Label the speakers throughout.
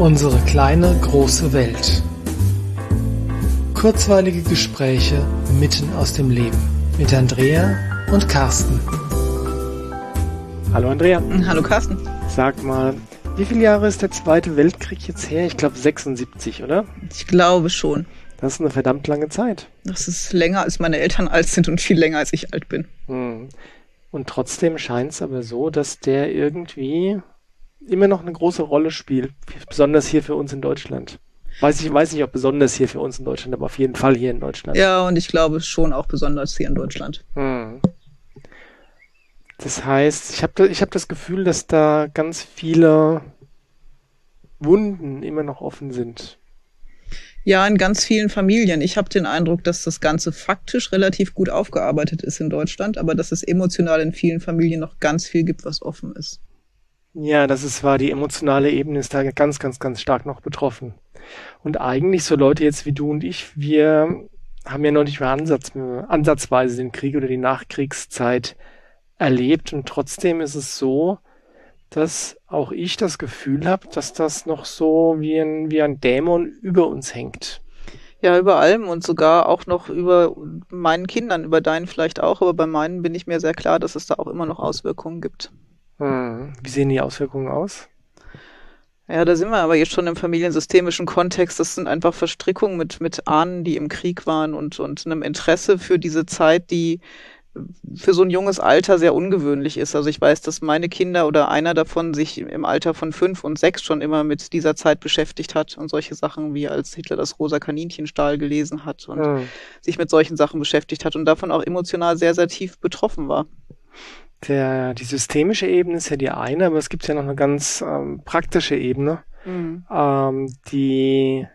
Speaker 1: Unsere kleine große Welt. Kurzweilige Gespräche mitten aus dem Leben mit Andrea und Carsten.
Speaker 2: Hallo Andrea.
Speaker 3: Hallo Carsten.
Speaker 2: Sag mal, wie viele Jahre ist der Zweite Weltkrieg jetzt her? Ich glaube 76, oder?
Speaker 3: Ich glaube schon.
Speaker 2: Das ist eine verdammt lange Zeit.
Speaker 3: Das ist länger, als meine Eltern alt sind und viel länger, als ich alt bin.
Speaker 2: Hm. Und trotzdem scheint es aber so, dass der irgendwie immer noch eine große Rolle spielt, besonders hier für uns in Deutschland. Weiß ich weiß nicht, ob besonders hier für uns in Deutschland, aber auf jeden Fall hier in Deutschland.
Speaker 3: Ja, und ich glaube schon auch besonders hier in Deutschland.
Speaker 2: Hm. Das heißt, ich habe ich hab das Gefühl, dass da ganz viele Wunden immer noch offen sind.
Speaker 3: Ja, in ganz vielen Familien. Ich habe den Eindruck, dass das Ganze faktisch relativ gut aufgearbeitet ist in Deutschland, aber dass es emotional in vielen Familien noch ganz viel gibt, was offen ist.
Speaker 2: Ja, das ist wahr. Die emotionale Ebene ist da ganz, ganz, ganz stark noch betroffen. Und eigentlich so Leute jetzt wie du und ich, wir haben ja noch nicht mehr Ansatz, ansatzweise den Krieg oder die Nachkriegszeit erlebt und trotzdem ist es so, dass auch ich das Gefühl habe, dass das noch so wie ein, wie ein Dämon über uns hängt.
Speaker 3: Ja, über allem und sogar auch noch über meinen Kindern, über deinen vielleicht auch, aber bei meinen bin ich mir sehr klar, dass es da auch immer noch Auswirkungen gibt.
Speaker 2: Hm. Wie sehen die Auswirkungen aus?
Speaker 3: Ja, da sind wir aber jetzt schon im familiensystemischen Kontext. Das sind einfach Verstrickungen mit, mit Ahnen, die im Krieg waren und, und einem Interesse für diese Zeit, die für so ein junges Alter sehr ungewöhnlich ist. Also ich weiß, dass meine Kinder oder einer davon sich im Alter von fünf und sechs schon immer mit dieser Zeit beschäftigt hat und solche Sachen wie als Hitler das rosa Kaninchenstahl gelesen hat und mhm. sich mit solchen Sachen beschäftigt hat und davon auch emotional sehr, sehr tief betroffen war.
Speaker 2: Der, die systemische Ebene ist ja die eine, aber es gibt ja noch eine ganz ähm, praktische Ebene, mhm. ähm, die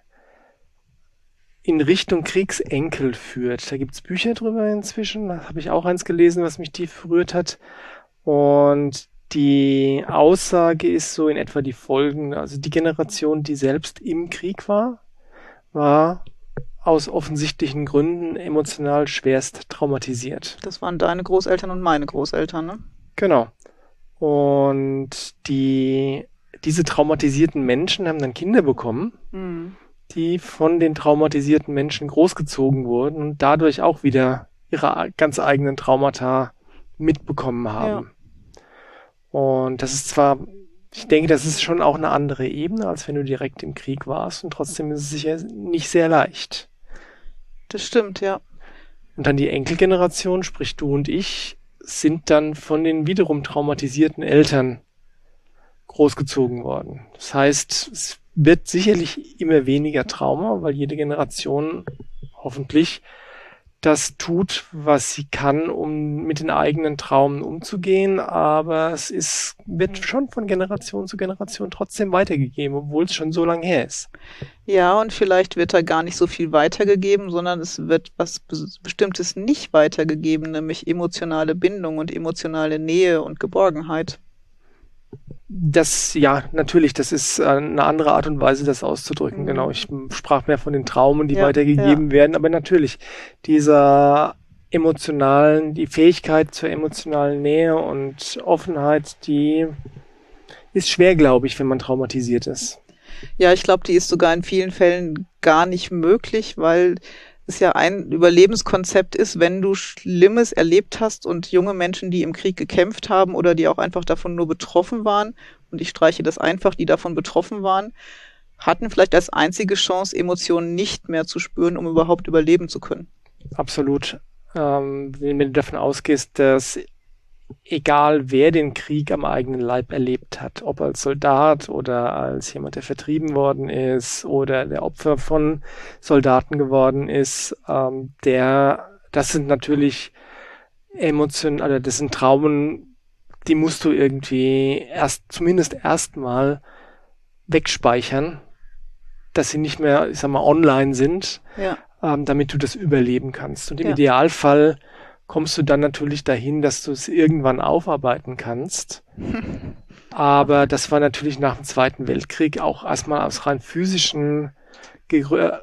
Speaker 2: in Richtung Kriegsenkel führt. Da gibt's Bücher drüber inzwischen. Da habe ich auch eins gelesen, was mich tief berührt hat. Und die Aussage ist so in etwa die folgende. Also die Generation, die selbst im Krieg war, war aus offensichtlichen Gründen emotional schwerst traumatisiert.
Speaker 3: Das waren deine Großeltern und meine Großeltern, ne?
Speaker 2: Genau. Und die, diese traumatisierten Menschen haben dann Kinder bekommen. Mhm die von den traumatisierten Menschen großgezogen wurden und dadurch auch wieder ihre ganz eigenen Traumata mitbekommen haben. Ja. Und das ist zwar, ich denke, das ist schon auch eine andere Ebene, als wenn du direkt im Krieg warst und trotzdem ist es sicher nicht sehr leicht.
Speaker 3: Das stimmt, ja.
Speaker 2: Und dann die Enkelgeneration, sprich du und ich, sind dann von den wiederum traumatisierten Eltern großgezogen worden. Das heißt, es wird sicherlich immer weniger Trauma, weil jede Generation hoffentlich das tut, was sie kann, um mit den eigenen Traumen umzugehen, aber es ist, wird schon von Generation zu Generation trotzdem weitergegeben, obwohl es schon so lange her ist.
Speaker 3: Ja, und vielleicht wird da gar nicht so viel weitergegeben, sondern es wird was Bestimmtes nicht weitergegeben, nämlich emotionale Bindung und emotionale Nähe und Geborgenheit.
Speaker 2: Das, ja, natürlich, das ist äh, eine andere Art und Weise, das auszudrücken. Mhm. Genau, ich sprach mehr von den Traumen, die ja, weitergegeben ja. werden, aber natürlich, dieser emotionalen, die Fähigkeit zur emotionalen Nähe und Offenheit, die ist schwer, glaube ich, wenn man traumatisiert ist.
Speaker 3: Ja, ich glaube, die ist sogar in vielen Fällen gar nicht möglich, weil es ja ein Überlebenskonzept ist, wenn du Schlimmes erlebt hast und junge Menschen, die im Krieg gekämpft haben oder die auch einfach davon nur betroffen waren, und ich streiche das einfach, die davon betroffen waren, hatten vielleicht als einzige Chance, Emotionen nicht mehr zu spüren, um überhaupt überleben zu können.
Speaker 2: Absolut. Ähm, wenn du davon ausgehst, dass egal wer den Krieg am eigenen Leib erlebt hat, ob als Soldat oder als jemand, der vertrieben worden ist oder der Opfer von Soldaten geworden ist, ähm, der, das sind natürlich Emotionen, also das sind Traumen, die musst du irgendwie erst, zumindest erstmal wegspeichern, dass sie nicht mehr, ich sag mal, online sind, ja. ähm, damit du das überleben kannst. Und im ja. Idealfall kommst du dann natürlich dahin, dass du es irgendwann aufarbeiten kannst. Aber das war natürlich nach dem Zweiten Weltkrieg auch erstmal aus rein physischen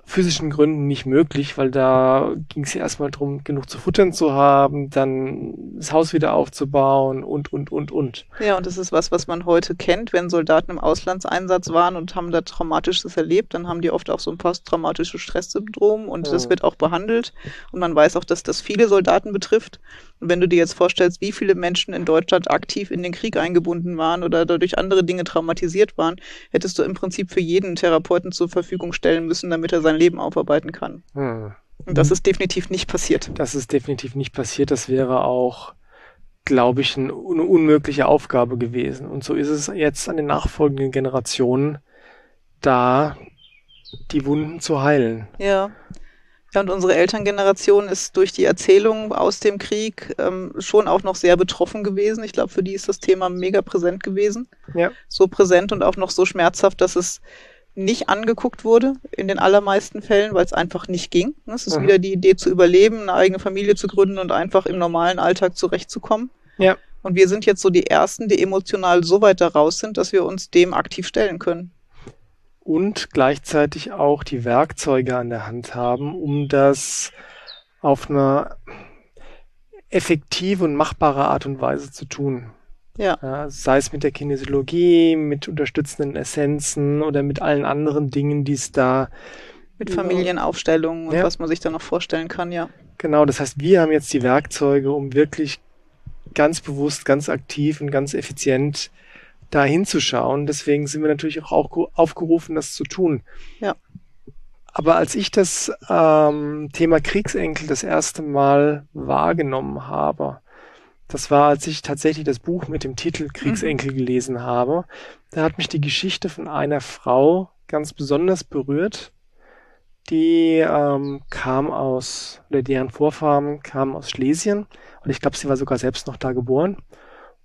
Speaker 2: physischen Gründen nicht möglich, weil da ging es ja erstmal darum, genug zu futtern zu haben, dann das Haus wieder aufzubauen und, und, und, und.
Speaker 3: Ja, und das ist was, was man heute kennt, wenn Soldaten im Auslandseinsatz waren und haben da Traumatisches erlebt, dann haben die oft auch so ein posttraumatisches Stresssyndrom und ja. das wird auch behandelt und man weiß auch, dass das viele Soldaten betrifft. Und wenn du dir jetzt vorstellst, wie viele Menschen in Deutschland aktiv in den Krieg eingebunden waren oder dadurch andere Dinge traumatisiert waren, hättest du im Prinzip für jeden Therapeuten zur Verfügung stellen müssen, damit er sein Leben aufarbeiten kann. Hm. Und das ist definitiv nicht passiert.
Speaker 2: Das ist definitiv nicht passiert. Das wäre auch, glaube ich, eine unmögliche Aufgabe gewesen. Und so ist es jetzt an den nachfolgenden Generationen, da die Wunden zu heilen.
Speaker 3: Ja. Ja, und unsere Elterngeneration ist durch die Erzählung aus dem Krieg ähm, schon auch noch sehr betroffen gewesen. Ich glaube, für die ist das Thema mega präsent gewesen. Ja. So präsent und auch noch so schmerzhaft, dass es nicht angeguckt wurde in den allermeisten Fällen, weil es einfach nicht ging. Es ist mhm. wieder die Idee zu überleben, eine eigene Familie zu gründen und einfach im normalen Alltag zurechtzukommen. Ja. Und wir sind jetzt so die Ersten, die emotional so weit da raus sind, dass wir uns dem aktiv stellen können
Speaker 2: und gleichzeitig auch die Werkzeuge an der Hand haben, um das auf eine effektive und machbare Art und Weise zu tun. Ja. ja. Sei es mit der Kinesiologie, mit unterstützenden Essenzen oder mit allen anderen Dingen, die es da
Speaker 3: mit Familienaufstellungen und ja. was man sich da noch vorstellen kann, ja.
Speaker 2: Genau, das heißt, wir haben jetzt die Werkzeuge, um wirklich ganz bewusst, ganz aktiv und ganz effizient da hinzuschauen. Deswegen sind wir natürlich auch aufgerufen, das zu tun. Ja. Aber als ich das ähm, Thema Kriegsenkel das erste Mal wahrgenommen habe, das war, als ich tatsächlich das Buch mit dem Titel Kriegsenkel mhm. gelesen habe, da hat mich die Geschichte von einer Frau ganz besonders berührt. Die ähm, kam aus, oder deren Vorfahren kamen aus Schlesien und ich glaube, sie war sogar selbst noch da geboren.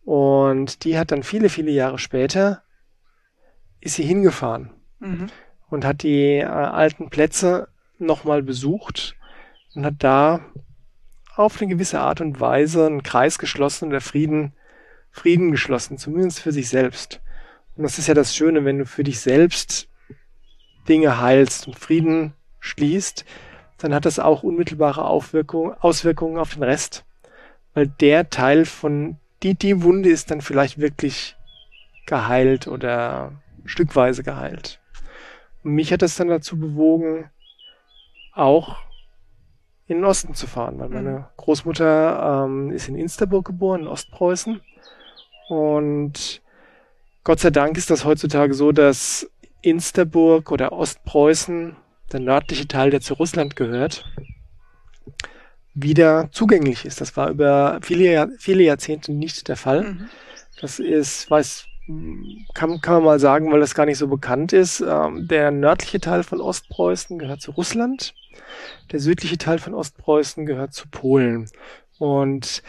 Speaker 2: Und die hat dann viele, viele Jahre später, ist sie hingefahren mhm. und hat die äh, alten Plätze nochmal besucht und hat da auf eine gewisse Art und Weise einen Kreis geschlossen oder Frieden, Frieden geschlossen, zumindest für sich selbst. Und das ist ja das Schöne, wenn du für dich selbst Dinge heilst und Frieden schließt, dann hat das auch unmittelbare Aufwirkung, Auswirkungen auf den Rest. Weil der Teil von die, die Wunde ist dann vielleicht wirklich geheilt oder stückweise geheilt. Und mich hat das dann dazu bewogen, auch in den Osten zu fahren, weil meine mhm. Großmutter ähm, ist in Insterburg geboren, in Ostpreußen. Und Gott sei Dank ist das heutzutage so, dass Insterburg oder Ostpreußen, der nördliche Teil, der zu Russland gehört, wieder zugänglich ist. Das war über viele, viele Jahrzehnte nicht der Fall. Mhm. Das ist, weiß, kann, kann man mal sagen, weil das gar nicht so bekannt ist. Ähm, der nördliche Teil von Ostpreußen gehört zu Russland. Der südliche Teil von Ostpreußen gehört zu Polen. Und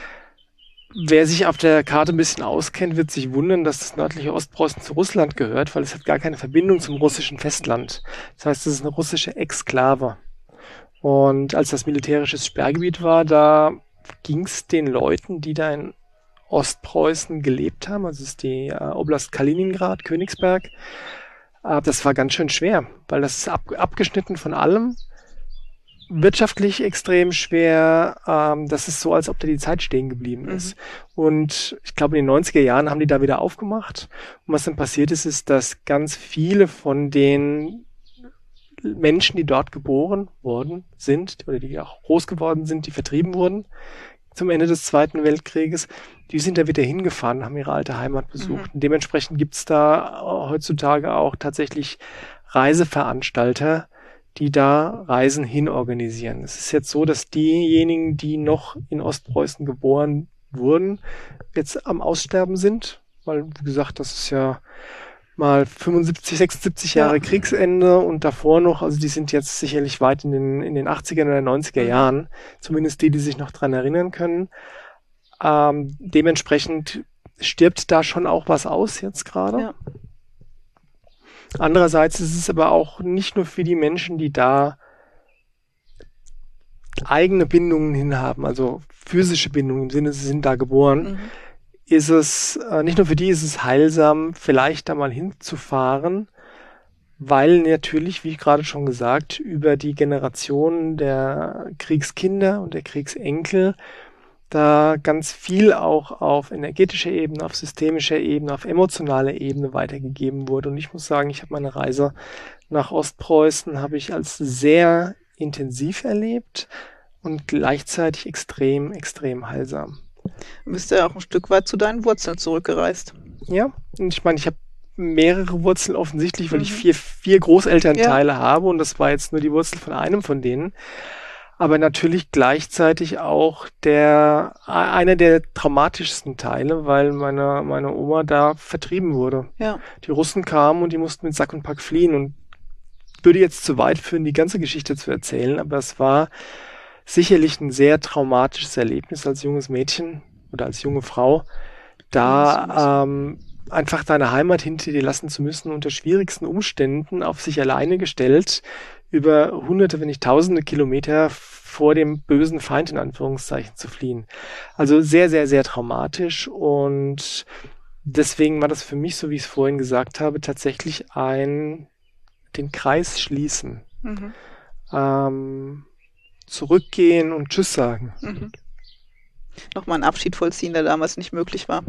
Speaker 2: wer sich auf der Karte ein bisschen auskennt, wird sich wundern, dass das nördliche Ostpreußen zu Russland gehört, weil es hat gar keine Verbindung zum russischen Festland. Das heißt, es ist eine russische Exklave. Und als das militärisches Sperrgebiet war, da ging es den Leuten, die da in Ostpreußen gelebt haben, also ist die äh, Oblast Kaliningrad, Königsberg, äh, das war ganz schön schwer, weil das ist ab, abgeschnitten von allem, wirtschaftlich extrem schwer. Ähm, das ist so, als ob da die Zeit stehen geblieben mhm. ist. Mhm. Und ich glaube, in den 90er Jahren haben die da wieder aufgemacht. Und was dann passiert ist, ist, dass ganz viele von den Menschen, die dort geboren worden sind oder die auch groß geworden sind, die vertrieben wurden zum Ende des Zweiten Weltkrieges, die sind da wieder hingefahren, haben ihre alte Heimat besucht. Mhm. Und dementsprechend gibt's da heutzutage auch tatsächlich Reiseveranstalter, die da Reisen hin organisieren. Es ist jetzt so, dass diejenigen, die noch in Ostpreußen geboren wurden, jetzt am Aussterben sind, weil, wie gesagt, das ist ja mal 75, 76 Jahre ja. Kriegsende und davor noch, also die sind jetzt sicherlich weit in den, in den 80er oder 90er mhm. Jahren, zumindest die, die sich noch dran erinnern können. Ähm, dementsprechend stirbt da schon auch was aus jetzt gerade. Ja. Andererseits ist es aber auch nicht nur für die Menschen, die da eigene Bindungen hinhaben, also physische Bindungen im Sinne, sie sind da geboren, mhm ist es, äh, nicht nur für die ist es heilsam, vielleicht da mal hinzufahren, weil natürlich, wie gerade schon gesagt, über die Generation der Kriegskinder und der Kriegsenkel da ganz viel auch auf energetischer Ebene, auf systemischer Ebene, auf emotionaler Ebene weitergegeben wurde. Und ich muss sagen, ich habe meine Reise nach Ostpreußen habe ich als sehr intensiv erlebt und gleichzeitig extrem, extrem heilsam.
Speaker 3: Du bist ja auch ein Stück weit zu deinen Wurzeln zurückgereist.
Speaker 2: Ja, und ich meine, ich habe mehrere Wurzeln offensichtlich, weil mhm. ich vier, vier Großelternteile ja. habe und das war jetzt nur die Wurzel von einem von denen aber natürlich gleichzeitig auch der einer der traumatischsten Teile, weil meine meine Oma da vertrieben wurde.
Speaker 3: Ja.
Speaker 2: Die Russen kamen und die mussten mit Sack und Pack fliehen und würde jetzt zu weit führen, die ganze Geschichte zu erzählen, aber es war sicherlich ein sehr traumatisches Erlebnis als junges Mädchen oder als junge Frau, da ähm, einfach deine Heimat hinter dir lassen zu müssen, unter schwierigsten Umständen auf sich alleine gestellt, über hunderte, wenn nicht tausende Kilometer vor dem bösen Feind in Anführungszeichen zu fliehen. Also sehr, sehr, sehr traumatisch und deswegen war das für mich, so wie ich es vorhin gesagt habe, tatsächlich ein den Kreis schließen. Mhm. Ähm, zurückgehen und Tschüss sagen. Mhm.
Speaker 3: Nochmal einen Abschied vollziehen, der damals nicht möglich war.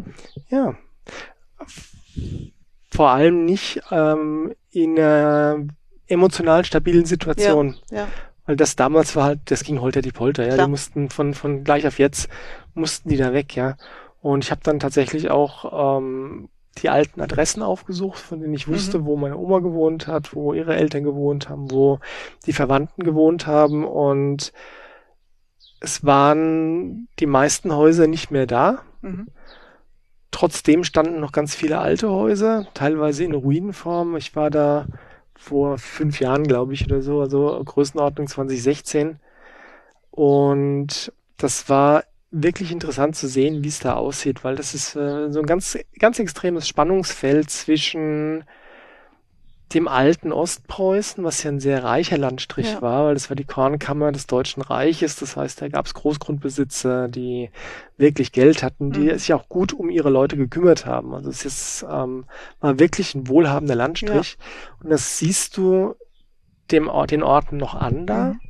Speaker 2: Ja. Vor allem nicht ähm, in einer emotional stabilen Situation. Ja, ja. Weil das damals war halt, das ging holter die Polter, ja. Klar. Die mussten von, von gleich auf jetzt, mussten die da weg, ja. Und ich habe dann tatsächlich auch ähm, die alten Adressen aufgesucht, von denen ich wusste, mhm. wo meine Oma gewohnt hat, wo ihre Eltern gewohnt haben, wo die Verwandten gewohnt haben. Und es waren die meisten Häuser nicht mehr da. Mhm. Trotzdem standen noch ganz viele alte Häuser, teilweise in Ruinenform. Ich war da vor fünf Jahren, glaube ich, oder so, also Größenordnung 2016. Und das war wirklich interessant zu sehen, wie es da aussieht, weil das ist äh, so ein ganz, ganz extremes Spannungsfeld zwischen dem alten Ostpreußen, was ja ein sehr reicher Landstrich ja. war, weil das war die Kornkammer des Deutschen Reiches. Das heißt, da gab es Großgrundbesitzer, die wirklich Geld hatten, die mhm. sich auch gut um ihre Leute gekümmert haben. Also es ist ähm, war wirklich ein wohlhabender Landstrich. Ja. Und das siehst du dem Ort, den Orten noch an da. Mhm.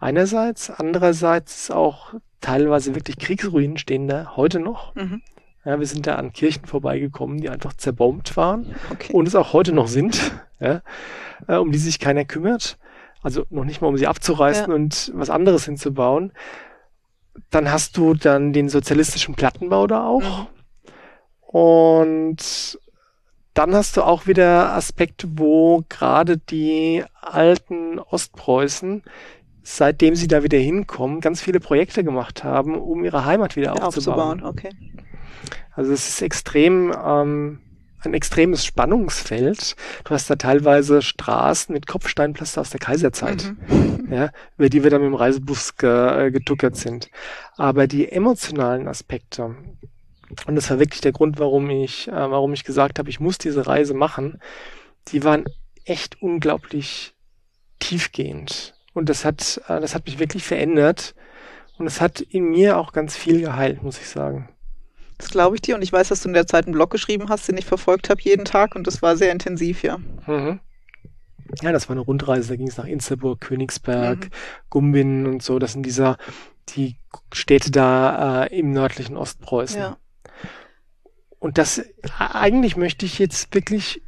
Speaker 2: Einerseits, andererseits auch teilweise wirklich Kriegsruinen stehen da heute noch. Mhm. Ja, wir sind da an Kirchen vorbeigekommen, die einfach zerbombt waren okay. und es auch heute noch sind, ja, äh, um die sich keiner kümmert. Also noch nicht mal, um sie abzureißen ja. und was anderes hinzubauen. Dann hast du dann den sozialistischen Plattenbau da auch. Mhm. Und dann hast du auch wieder Aspekte, wo gerade die alten Ostpreußen, seitdem sie da wieder hinkommen, ganz viele Projekte gemacht haben, um ihre Heimat wieder aufzubauen. aufzubauen. Okay. Also es ist extrem ähm, ein extremes Spannungsfeld. Du hast da teilweise Straßen mit Kopfsteinpflaster aus der Kaiserzeit, mhm. ja, über die wir dann mit dem Reisebus ge, äh, getuckert sind. Aber die emotionalen Aspekte, und das war wirklich der Grund, warum ich, äh, warum ich gesagt habe, ich muss diese Reise machen, die waren echt unglaublich tiefgehend. Und das hat, äh, das hat mich wirklich verändert. Und es hat in mir auch ganz viel geheilt, muss ich sagen.
Speaker 3: Das glaube ich dir. Und ich weiß, dass du in der Zeit einen Blog geschrieben hast, den ich verfolgt habe jeden Tag. Und das war sehr intensiv, ja. Mhm.
Speaker 2: Ja, das war eine Rundreise. Da ging es nach Insterburg, Königsberg, mhm. Gumbin und so. Das sind dieser, die Städte da äh, im nördlichen Ostpreußen. Ja. Und das, eigentlich möchte ich jetzt wirklich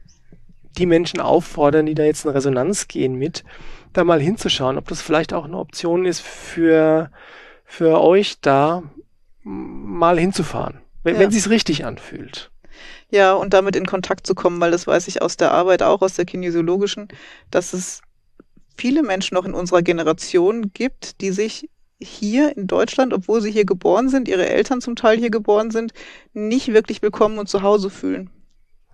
Speaker 2: die Menschen auffordern, die da jetzt in Resonanz gehen mit, da mal hinzuschauen, ob das vielleicht auch eine Option ist für, für euch da mal hinzufahren wenn, ja. wenn sie es richtig anfühlt.
Speaker 3: Ja, und damit in Kontakt zu kommen, weil das weiß ich aus der Arbeit auch, aus der kinesiologischen, dass es viele Menschen noch in unserer Generation gibt, die sich hier in Deutschland, obwohl sie hier geboren sind, ihre Eltern zum Teil hier geboren sind, nicht wirklich willkommen und zu Hause fühlen.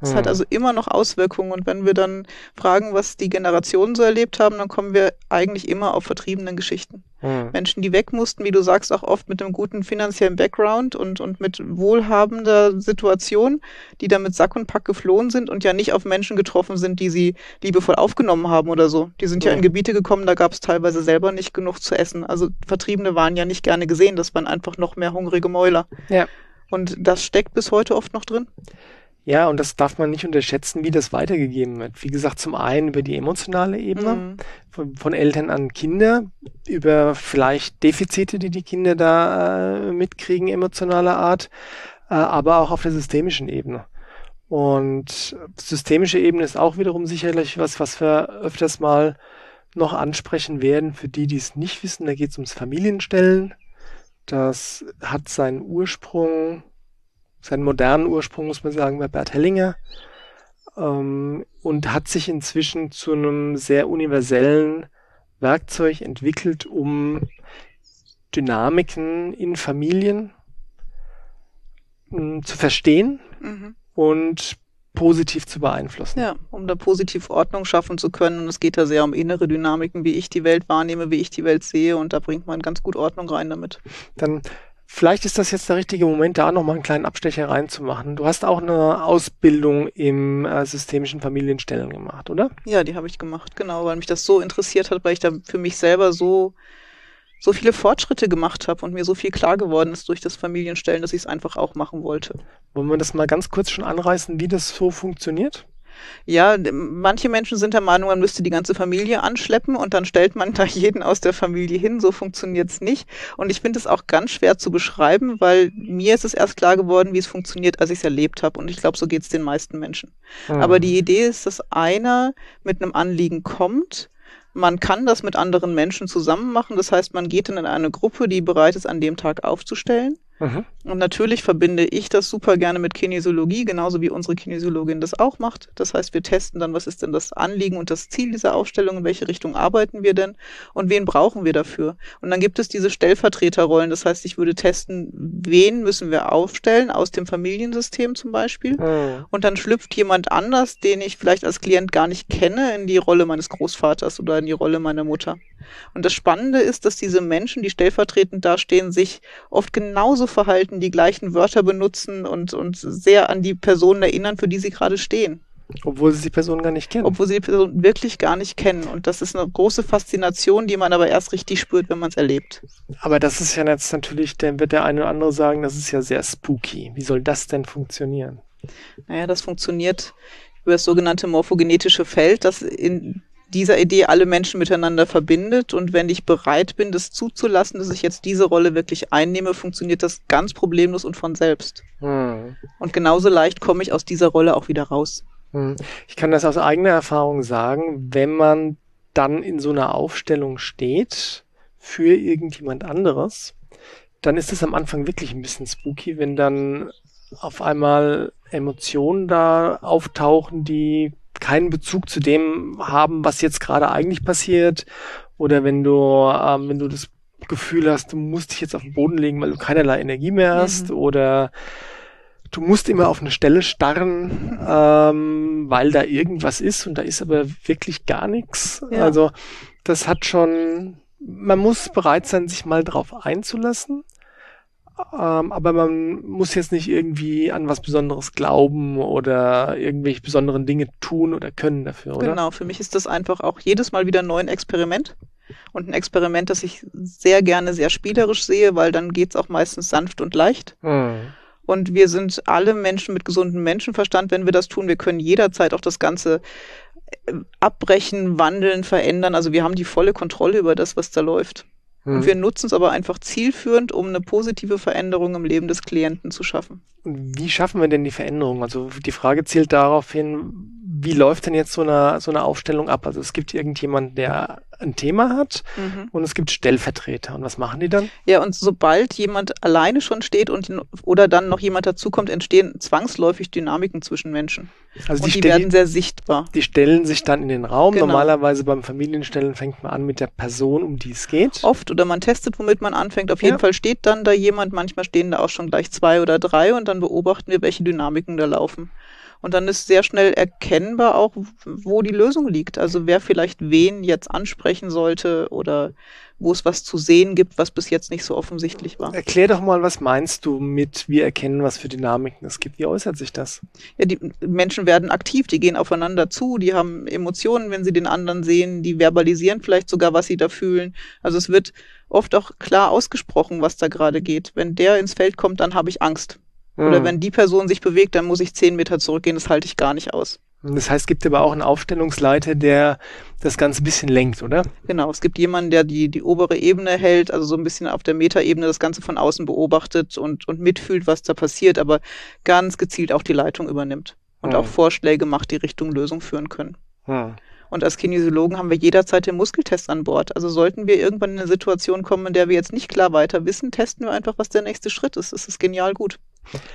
Speaker 3: Es hm. hat also immer noch Auswirkungen. Und wenn wir dann fragen, was die Generationen so erlebt haben, dann kommen wir eigentlich immer auf vertriebenen Geschichten. Hm. Menschen, die weg mussten, wie du sagst, auch oft mit einem guten finanziellen Background und, und mit wohlhabender Situation, die dann mit Sack und Pack geflohen sind und ja nicht auf Menschen getroffen sind, die sie liebevoll aufgenommen haben oder so. Die sind hm. ja in Gebiete gekommen, da gab es teilweise selber nicht genug zu essen. Also Vertriebene waren ja nicht gerne gesehen, das waren einfach noch mehr hungrige Mäuler. Ja. Und das steckt bis heute oft noch drin.
Speaker 2: Ja, und das darf man nicht unterschätzen, wie das weitergegeben wird. Wie gesagt, zum einen über die emotionale Ebene, mhm. von, von, Eltern an Kinder, über vielleicht Defizite, die die Kinder da äh, mitkriegen, emotionaler Art, äh, aber auch auf der systemischen Ebene. Und systemische Ebene ist auch wiederum sicherlich was, was wir öfters mal noch ansprechen werden. Für die, die es nicht wissen, da geht es ums Familienstellen. Das hat seinen Ursprung, seinen modernen Ursprung, muss man sagen, bei Bert Hellinger. Ähm, und hat sich inzwischen zu einem sehr universellen Werkzeug entwickelt, um Dynamiken in Familien mh, hm, zu verstehen mhm und positiv zu beeinflussen.
Speaker 3: Ja, um da positiv Ordnung schaffen zu können. Und es geht da sehr um innere Dynamiken, wie ich die Welt wahrnehme, wie ich die Welt sehe. Und da bringt man ganz gut Ordnung rein damit.
Speaker 2: Dann vielleicht ist das jetzt der richtige Moment, da nochmal einen kleinen Abstecher reinzumachen. Du hast auch eine Ausbildung im äh, systemischen Familienstellen gemacht, oder?
Speaker 3: Ja, die habe ich gemacht, genau, weil mich das so interessiert hat, weil ich da für mich selber so so viele Fortschritte gemacht habe und mir so viel klar geworden ist durch das Familienstellen, dass ich es einfach auch machen wollte.
Speaker 2: Wollen wir das mal ganz kurz schon anreißen, wie das so funktioniert?
Speaker 3: Ja, manche Menschen sind der Meinung, man müsste die ganze Familie anschleppen und dann stellt man da jeden aus der Familie hin. So funktioniert es nicht. Und ich finde es auch ganz schwer zu beschreiben, weil mir ist es erst klar geworden, wie es funktioniert, als ich es erlebt habe. Und ich glaube, so geht es den meisten Menschen. Mhm. Aber die Idee ist, dass einer mit einem Anliegen kommt, man kann das mit anderen Menschen zusammen machen. Das heißt, man geht dann in eine Gruppe, die bereit ist, an dem Tag aufzustellen. Mhm. Und natürlich verbinde ich das super gerne mit Kinesiologie, genauso wie unsere Kinesiologin das auch macht. Das heißt, wir testen dann, was ist denn das Anliegen und das Ziel dieser Aufstellung, in welche Richtung arbeiten wir denn und wen brauchen wir dafür. Und dann gibt es diese Stellvertreterrollen. Das heißt, ich würde testen, wen müssen wir aufstellen aus dem Familiensystem zum Beispiel. Mhm. Und dann schlüpft jemand anders, den ich vielleicht als Klient gar nicht kenne, in die Rolle meines Großvaters oder die Rolle meiner Mutter. Und das Spannende ist, dass diese Menschen, die stellvertretend dastehen, sich oft genauso verhalten, die gleichen Wörter benutzen und, und sehr an die Personen erinnern, für die sie gerade stehen.
Speaker 2: Obwohl sie die Person gar nicht kennen.
Speaker 3: Obwohl sie die Person wirklich gar nicht kennen. Und das ist eine große Faszination, die man aber erst richtig spürt, wenn man es erlebt.
Speaker 2: Aber das ist ja jetzt natürlich, dann wird der eine oder andere sagen, das ist ja sehr spooky. Wie soll das denn funktionieren?
Speaker 3: Naja, das funktioniert über das sogenannte morphogenetische Feld, das in dieser Idee alle Menschen miteinander verbindet. Und wenn ich bereit bin, das zuzulassen, dass ich jetzt diese Rolle wirklich einnehme, funktioniert das ganz problemlos und von selbst. Hm. Und genauso leicht komme ich aus dieser Rolle auch wieder raus.
Speaker 2: Hm. Ich kann das aus eigener Erfahrung sagen, wenn man dann in so einer Aufstellung steht für irgendjemand anderes, dann ist es am Anfang wirklich ein bisschen spooky, wenn dann auf einmal Emotionen da auftauchen, die keinen Bezug zu dem haben, was jetzt gerade eigentlich passiert. Oder wenn du, ähm, wenn du das Gefühl hast, du musst dich jetzt auf den Boden legen, weil du keinerlei Energie mehr hast. Mhm. Oder du musst immer auf eine Stelle starren, ähm, weil da irgendwas ist und da ist aber wirklich gar nichts. Ja. Also das hat schon, man muss bereit sein, sich mal drauf einzulassen. Ähm, aber man muss jetzt nicht irgendwie an was Besonderes glauben oder irgendwelche besonderen Dinge tun oder können dafür, oder?
Speaker 3: Genau, für mich ist das einfach auch jedes Mal wieder neu ein Experiment. Und ein Experiment, das ich sehr gerne sehr spielerisch sehe, weil dann geht's auch meistens sanft und leicht. Mhm. Und wir sind alle Menschen mit gesundem Menschenverstand, wenn wir das tun. Wir können jederzeit auch das Ganze äh, abbrechen, wandeln, verändern. Also wir haben die volle Kontrolle über das, was da läuft. Und mhm. wir nutzen es aber einfach zielführend, um eine positive Veränderung im Leben des Klienten zu schaffen.
Speaker 2: Wie schaffen wir denn die Veränderung? Also die Frage zielt darauf hin, wie läuft denn jetzt so eine, so eine Aufstellung ab? Also es gibt irgendjemanden, der ein Thema hat mhm. und es gibt Stellvertreter. Und was machen die dann?
Speaker 3: Ja, und sobald jemand alleine schon steht und oder dann noch jemand dazukommt, entstehen zwangsläufig Dynamiken zwischen Menschen. Also die, und die werden sehr sichtbar.
Speaker 2: Die stellen sich dann in den Raum. Genau. Normalerweise beim Familienstellen fängt man an mit der Person, um die es geht.
Speaker 3: Oft oder man testet, womit man anfängt. Auf jeden ja. Fall steht dann da jemand. Manchmal stehen da auch schon gleich zwei oder drei und dann beobachten wir, welche Dynamiken da laufen. Und dann ist sehr schnell erkennbar auch, wo die Lösung liegt. Also wer vielleicht wen jetzt ansprechen sollte oder wo es was zu sehen gibt, was bis jetzt nicht so offensichtlich war.
Speaker 2: Erklär doch mal, was meinst du mit, wir erkennen, was für Dynamiken es gibt? Wie äußert sich das?
Speaker 3: Ja, die Menschen werden aktiv, die gehen aufeinander zu, die haben Emotionen, wenn sie den anderen sehen, die verbalisieren vielleicht sogar, was sie da fühlen. Also es wird oft auch klar ausgesprochen, was da gerade geht. Wenn der ins Feld kommt, dann habe ich Angst. Oder wenn die Person sich bewegt, dann muss ich zehn Meter zurückgehen, das halte ich gar nicht aus.
Speaker 2: Das heißt, es gibt aber auch einen Aufstellungsleiter, der das Ganze ein bisschen lenkt, oder?
Speaker 3: Genau, es gibt jemanden, der die, die obere Ebene hält, also so ein bisschen auf der Metaebene das Ganze von außen beobachtet und, und mitfühlt, was da passiert, aber ganz gezielt auch die Leitung übernimmt und
Speaker 2: Hm.
Speaker 3: auch Vorschläge macht, die Richtung Lösung führen können.
Speaker 2: Hm.
Speaker 3: Und als Kinesiologen haben wir jederzeit den Muskeltest an Bord. Also sollten wir irgendwann in eine Situation kommen, in der wir jetzt nicht klar weiter wissen, testen wir einfach, was der nächste Schritt ist. Das ist genial gut.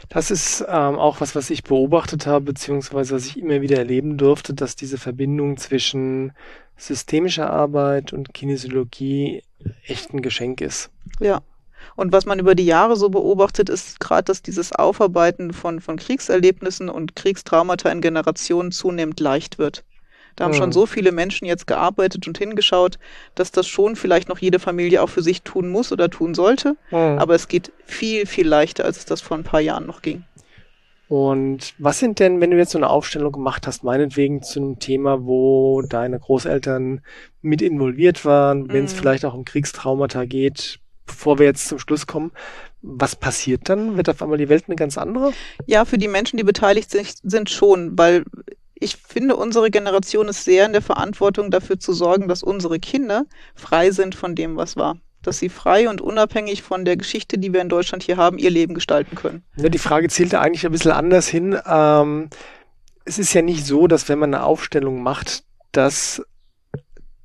Speaker 2: Das ist ähm, auch was, was ich beobachtet habe, beziehungsweise was ich immer wieder erleben durfte, dass diese Verbindung zwischen systemischer Arbeit und Kinesiologie echt ein Geschenk ist.
Speaker 3: Ja. Und was man über die Jahre so beobachtet, ist gerade, dass dieses Aufarbeiten von, von Kriegserlebnissen und Kriegstraumata in Generationen zunehmend leicht wird. Da haben
Speaker 2: Mhm.
Speaker 3: schon so viele Menschen jetzt gearbeitet und hingeschaut, dass das schon vielleicht noch jede Familie auch für sich tun muss oder tun sollte. Aber es geht viel, viel leichter, als es das vor ein paar Jahren noch ging.
Speaker 2: Und was sind denn, wenn du jetzt so eine Aufstellung gemacht hast, meinetwegen zu einem Thema, wo deine Großeltern mit involviert waren, wenn es
Speaker 3: Mhm.
Speaker 2: vielleicht auch um Kriegstraumata geht, bevor wir jetzt zum Schluss kommen, was passiert dann? Wird auf einmal die Welt eine ganz andere?
Speaker 3: Ja, für die Menschen, die beteiligt sind, sind schon, weil ich finde, unsere Generation ist sehr in der Verantwortung dafür zu sorgen, dass unsere Kinder frei sind von dem, was war. Dass sie frei und unabhängig von der Geschichte, die wir in Deutschland hier haben, ihr Leben gestalten können.
Speaker 2: Ja, die Frage zielte eigentlich ein bisschen anders hin. Ähm, es ist ja nicht so, dass wenn man eine Aufstellung macht, dass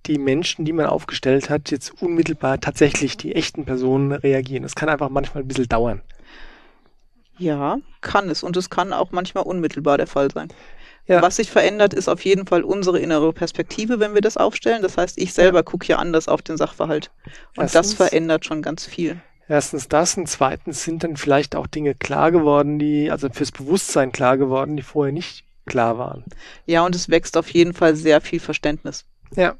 Speaker 2: die Menschen, die man aufgestellt hat, jetzt unmittelbar tatsächlich die echten Personen reagieren. Das kann einfach manchmal ein bisschen dauern.
Speaker 3: Ja, kann es. Und es kann auch manchmal unmittelbar der Fall sein.
Speaker 2: Ja.
Speaker 3: Was sich verändert, ist auf jeden Fall unsere innere Perspektive, wenn wir das aufstellen. Das heißt, ich selber gucke ja anders auf den Sachverhalt. Und das
Speaker 2: Erstens-
Speaker 3: verändert schon ganz viel.
Speaker 2: Erstens das und zweitens sind dann vielleicht auch Dinge klar geworden, die, also fürs Bewusstsein klar geworden, die vorher nicht klar waren.
Speaker 3: Ja, und es wächst auf jeden Fall sehr viel Verständnis.
Speaker 2: Ja.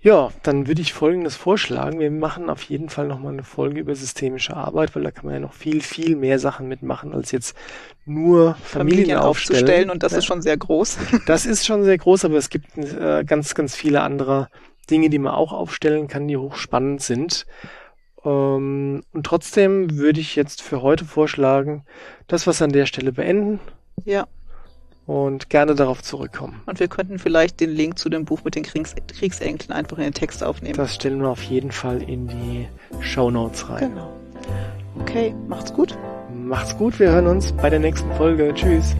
Speaker 2: Ja, dann würde ich Folgendes vorschlagen. Wir machen auf jeden Fall nochmal eine Folge über systemische Arbeit, weil da kann man ja noch viel, viel mehr Sachen mitmachen, als jetzt nur Familien,
Speaker 3: Familien aufzustellen.
Speaker 2: aufstellen.
Speaker 3: Und das
Speaker 2: Ja.
Speaker 3: ist schon sehr groß.
Speaker 2: Das ist schon sehr groß, aber es gibt äh, ganz, ganz viele andere Dinge, die man auch aufstellen kann, die hochspannend sind. Ähm, und trotzdem würde ich jetzt für heute vorschlagen, dass wir es an der Stelle beenden
Speaker 3: ja.
Speaker 2: Und gerne darauf zurückkommen.
Speaker 3: Und wir könnten vielleicht den Link zu dem Buch mit den Kriegs Kriegsenkeln einfach in den Text aufnehmen.
Speaker 2: Das stellen wir auf jeden Fall in die Show Notes rein.
Speaker 3: genau. Okay, macht's gut.
Speaker 2: Macht's gut, wir hören uns bei der nächsten Folge. Tschüss.